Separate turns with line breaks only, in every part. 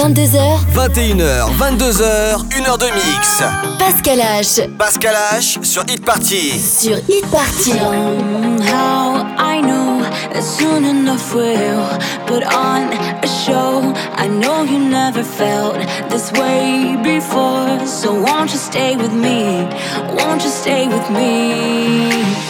22h.
21h, 22h, 1h de mix.
Pascal H.
Pascal H sur Hit Party.
Sur Hit Party.
Somehow I know that soon enough we'll put on a show. I know you never felt this way before. So won't you stay with me? Won't you stay with me?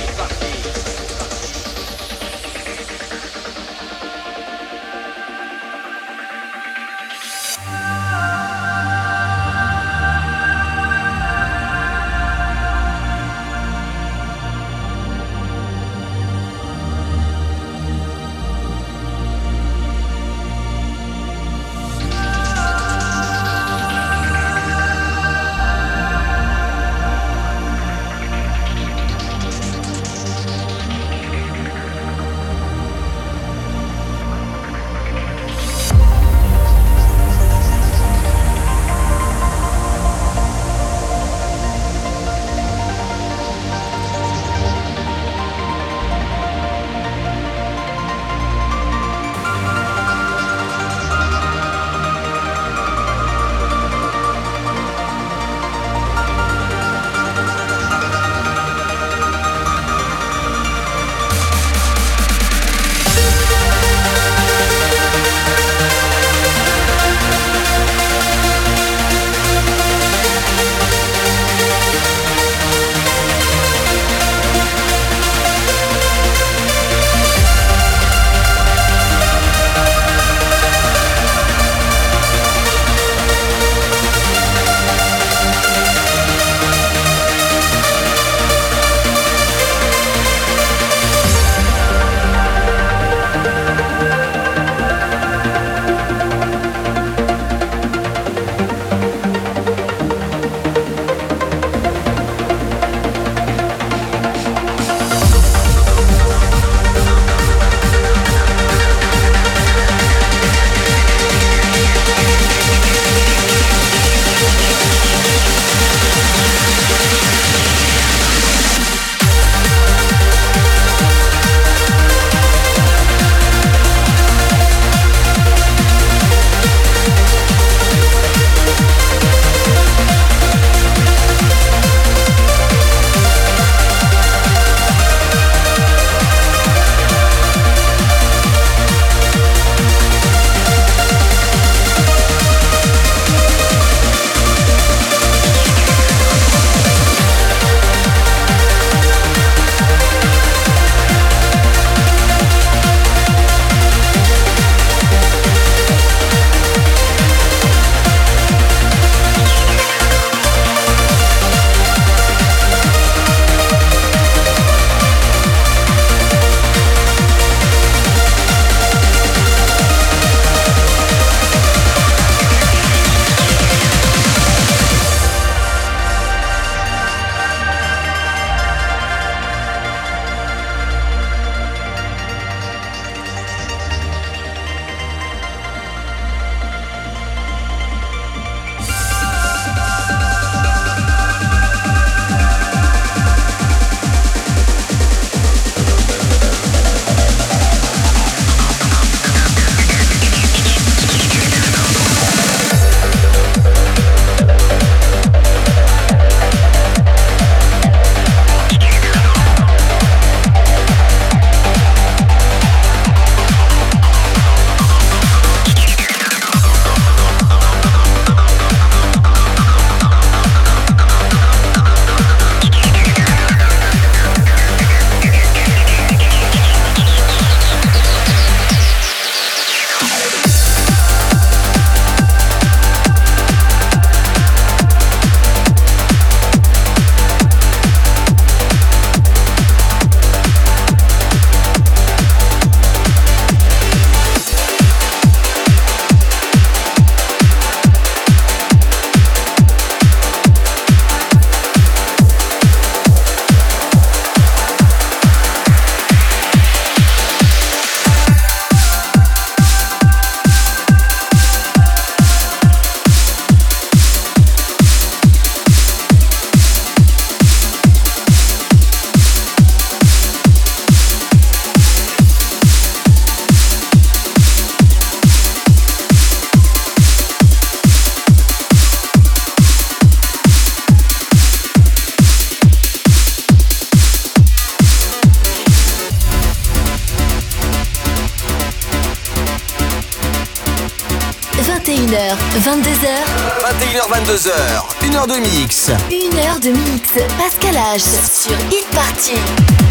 22h,
1 heure de mix.
1 heure de mix. Pascal H sur Hit Party.